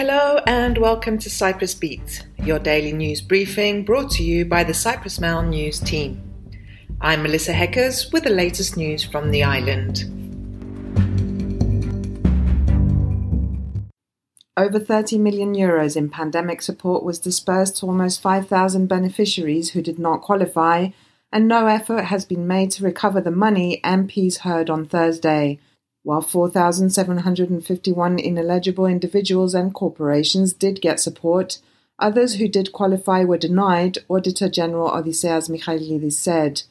Hello and welcome to Cyprus Beat, your daily news briefing brought to you by the Cyprus Mail news team. I'm Melissa Hekkers with the latest news from the island. Over 30 million euros in pandemic support was dispersed to almost 5,000 beneficiaries who did not qualify, and no effort has been made to recover the money, MPs heard on Thursday. While 4,751 ineligible individuals and corporations did get support, others who did qualify were denied, Auditor General Odysseas Michailidis said.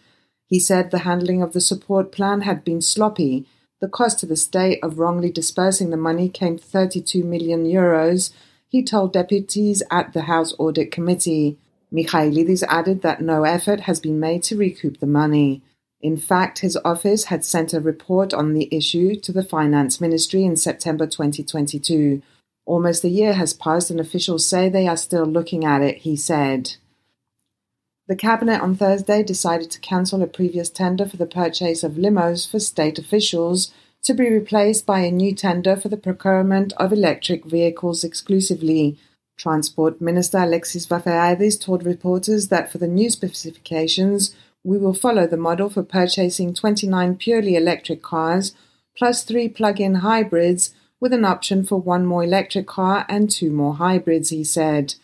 He said the handling of the support plan had been sloppy. The cost to the state of wrongly dispersing the money came to 32 million euros, he told deputies at the House Audit Committee. Michailidis added that no effort has been made to recoup the money. In fact, his office had sent a report on the issue to the Finance Ministry in September 2022. Almost a year has passed and officials say they are still looking at it, he said. The Cabinet on Thursday decided to cancel a previous tender for the purchase of limos for state officials to be replaced by a new tender for the procurement of electric vehicles exclusively. Transport Minister Alexis Vassiliadis told reporters that for the new specifications, we will follow the model for purchasing 29 purely electric cars plus three plug in hybrids with an option for one more electric car and two more hybrids, he said.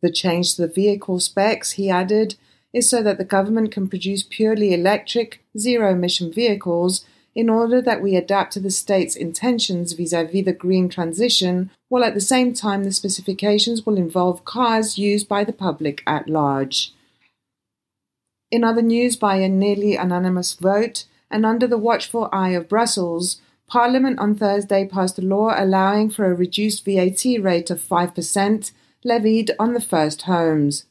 The change to the vehicle specs, he added, is so that the government can produce purely electric, zero emission vehicles in order that we adapt to the state's intentions vis a vis the green transition, while at the same time the specifications will involve cars used by the public at large. In other news, by a nearly unanimous vote and under the watchful eye of Brussels, Parliament on Thursday passed a law allowing for a reduced VAT rate of 5% levied on the first homes.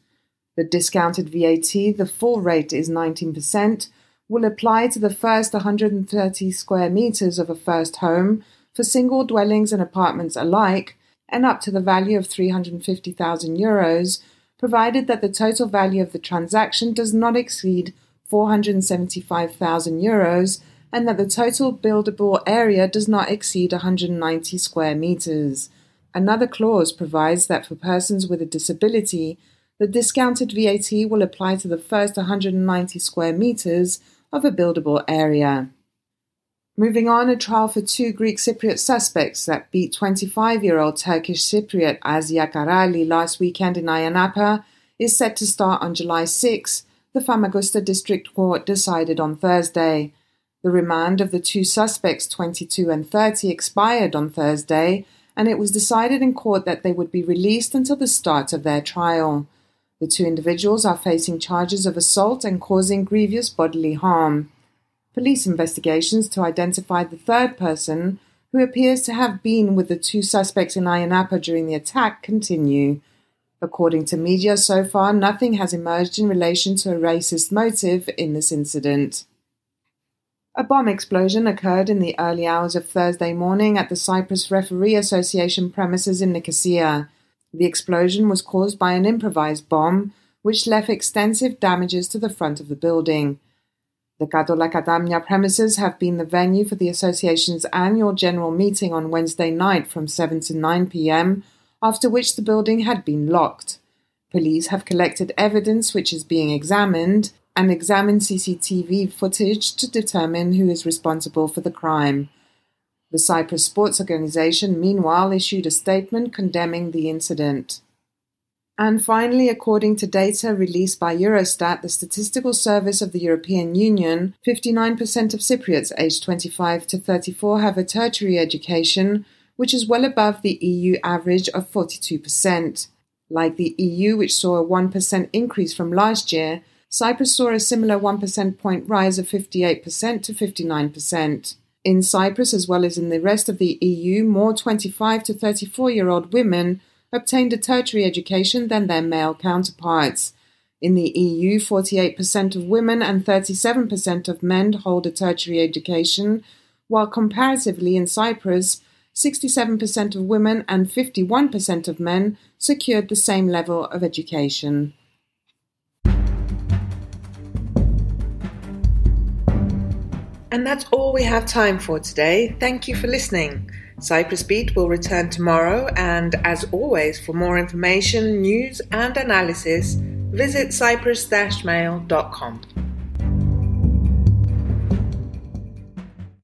The discounted VAT, the full rate is 19%, will apply to the first 130 square meters of a first home for single dwellings and apartments alike and up to the value of 350,000 euros provided that the total value of the transaction does not exceed 475,000 euros and that the total buildable area does not exceed 190 square meters. Another clause provides that for persons with a disability, the discounted VAT will apply to the first 190 square meters of a buildable area. Moving on, a trial for two Greek Cypriot suspects that beat 25 year old Turkish Cypriot Asya Karaali last weekend in Ayia Napa is set to start on July 6, the Famagusta District Court decided on Thursday. The remand of the two suspects, 22 and 30, expired on Thursday, and it was decided in court that they would be released until the start of their trial. The two individuals are facing charges of assault and causing grievous bodily harm. Police investigations to identify the third person, who appears to have been with the two suspects in Ayia Napa during the attack, continue. According to media, so far nothing has emerged in relation to a racist motive in this incident. A bomb explosion occurred in the early hours of Thursday morning at the Cyprus Referee Association premises in Nicosia. The explosion was caused by an improvised bomb, which left extensive damages to the front of the building. The Kato Lakatamia premises have been the venue for the association's annual general meeting on Wednesday night from 7 to 9 pm, after which the building had been locked. Police have collected evidence which is being examined and examined CCTV footage to determine who is responsible for the crime. The Cyprus Sports Organization, meanwhile, issued a statement condemning the incident. And finally, according to data released by Eurostat, the Statistical Service of the European Union, 59% of Cypriots aged 25 to 34 have a tertiary education, which is well above the EU average of 42%. Like the EU, which saw a 1% increase from last year, Cyprus saw a similar 1% point rise of 58% to 59%. In Cyprus, as well as in the rest of the EU, more 25 to 34 year old women obtained a tertiary education than their male counterparts. In the EU, 48% of women and 37% of men hold a tertiary education, while comparatively in Cyprus, 67% of women and 51% of men secured the same level of education. And that's all we have time for today. Thank you for listening. Cyprus Beat will return tomorrow, and as always, for more information, news, and analysis, visit cyprus-mail.com.